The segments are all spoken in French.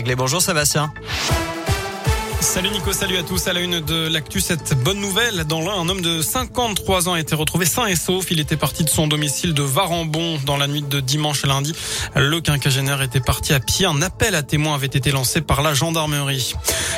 réglé. Bonjour Sébastien. Salut Nico, salut à tous. À la une de l'actu, cette bonne nouvelle. Dans l'un, un homme de 53 ans a été retrouvé sain et sauf. Il était parti de son domicile de Varambon dans la nuit de dimanche à lundi. Le quinquagénaire était parti à pied. Un appel à témoins avait été lancé par la gendarmerie.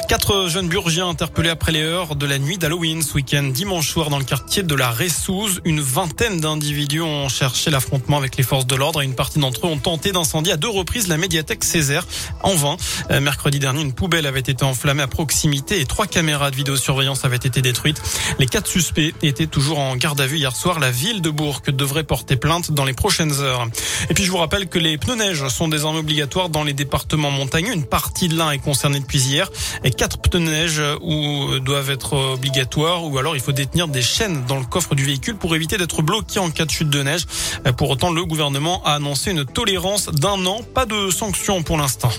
Quatre jeunes burgiens interpellés après les heures de la nuit d'Halloween ce week-end dimanche soir dans le quartier de la Ressouze. Une vingtaine d'individus ont cherché l'affrontement avec les forces de l'ordre et une partie d'entre eux ont tenté d'incendier à deux reprises la médiathèque Césaire. En vain, euh, mercredi dernier, une poubelle avait été enflammée à proximité et trois caméras de vidéosurveillance avaient été détruites. Les quatre suspects étaient toujours en garde à vue hier soir. La ville de Bourg devrait porter plainte dans les prochaines heures. Et puis je vous rappelle que les pneus neige sont désormais obligatoires dans les départements montagneux. Une partie de l'un est concernée depuis hier. Et quatre pneus neige ou doivent être obligatoires ou alors il faut détenir des chaînes dans le coffre du véhicule pour éviter d'être bloqué en cas de chute de neige. Pour autant, le gouvernement a annoncé une tolérance d'un an, pas de sanctions pour l'instant.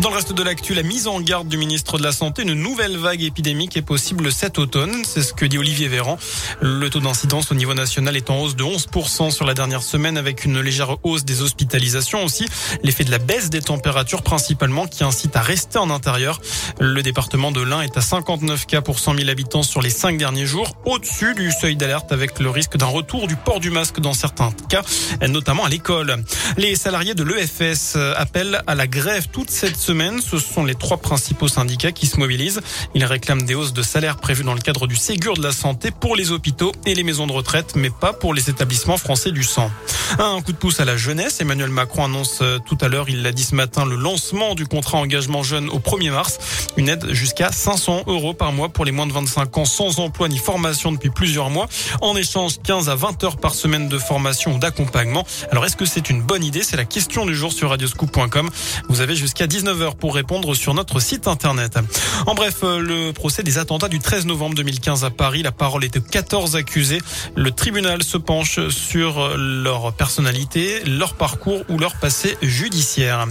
Dans le reste de l'actu, la mise en garde du ministre de la Santé, une nouvelle vague épidémique est possible cet automne. C'est ce que dit Olivier Véran. Le taux d'incidence au niveau national est en hausse de 11% sur la dernière semaine avec une légère hausse des hospitalisations aussi. L'effet de la baisse des températures principalement qui incite à rester en intérieur. Le département de l'Ain est à 59 cas pour 100 000 habitants sur les cinq derniers jours, au-dessus du seuil d'alerte avec le risque d'un retour du port du masque dans certains cas, notamment à l'école. Les salariés de l'EFS appellent à la grève toute cette semaine. Ce sont les trois principaux syndicats qui se mobilisent. Ils réclament des hausses de salaire prévues dans le cadre du Ségur de la santé pour les hôpitaux et les maisons de retraite, mais pas pour les établissements français du sang. Un coup de pouce à la jeunesse. Emmanuel Macron annonce euh, tout à l'heure, il l'a dit ce matin, le lancement du contrat engagement jeune au 1er mars. Une aide jusqu'à 500 euros par mois pour les moins de 25 ans sans emploi ni formation depuis plusieurs mois. En échange, 15 à 20 heures par semaine de formation ou d'accompagnement. Alors, est-ce que c'est une bonne idée? C'est la question du jour sur radioscoop.com. Vous avez jusqu'à 19h pour répondre sur notre site internet. En bref, euh, le procès des attentats du 13 novembre 2015 à Paris. La parole est de 14 accusés. Le tribunal se penche sur euh, leur personnalité, leur parcours ou leur passé judiciaire.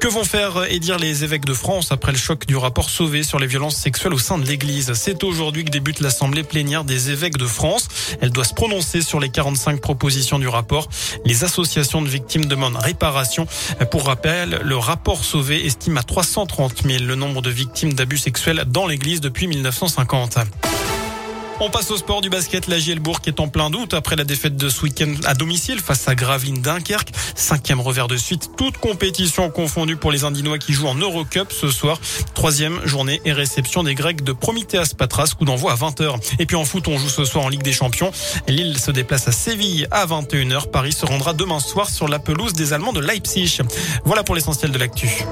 Que vont faire et dire les évêques de France après le choc du rapport Sauvé sur les violences sexuelles au sein de l'Église? C'est aujourd'hui que débute l'assemblée plénière des évêques de France. Elle doit se prononcer sur les 45 propositions du rapport. Les associations de victimes demandent réparation. Pour rappel, le rapport Sauvé estime à 330 000 le nombre de victimes d'abus sexuels dans l'Église depuis 1950. On passe au sport du basket. La Gielbourg est en plein doute après la défaite de ce week-end à domicile face à Gravine Dunkerque. Cinquième revers de suite, toute compétition confondue pour les Indinois qui jouent en Eurocup ce soir. Troisième journée et réception des Grecs de Prometheas Patras, coup d'envoi à 20h. Et puis en foot, on joue ce soir en Ligue des Champions. Lille se déplace à Séville à 21h. Paris se rendra demain soir sur la pelouse des Allemands de Leipzig. Voilà pour l'essentiel de l'actu.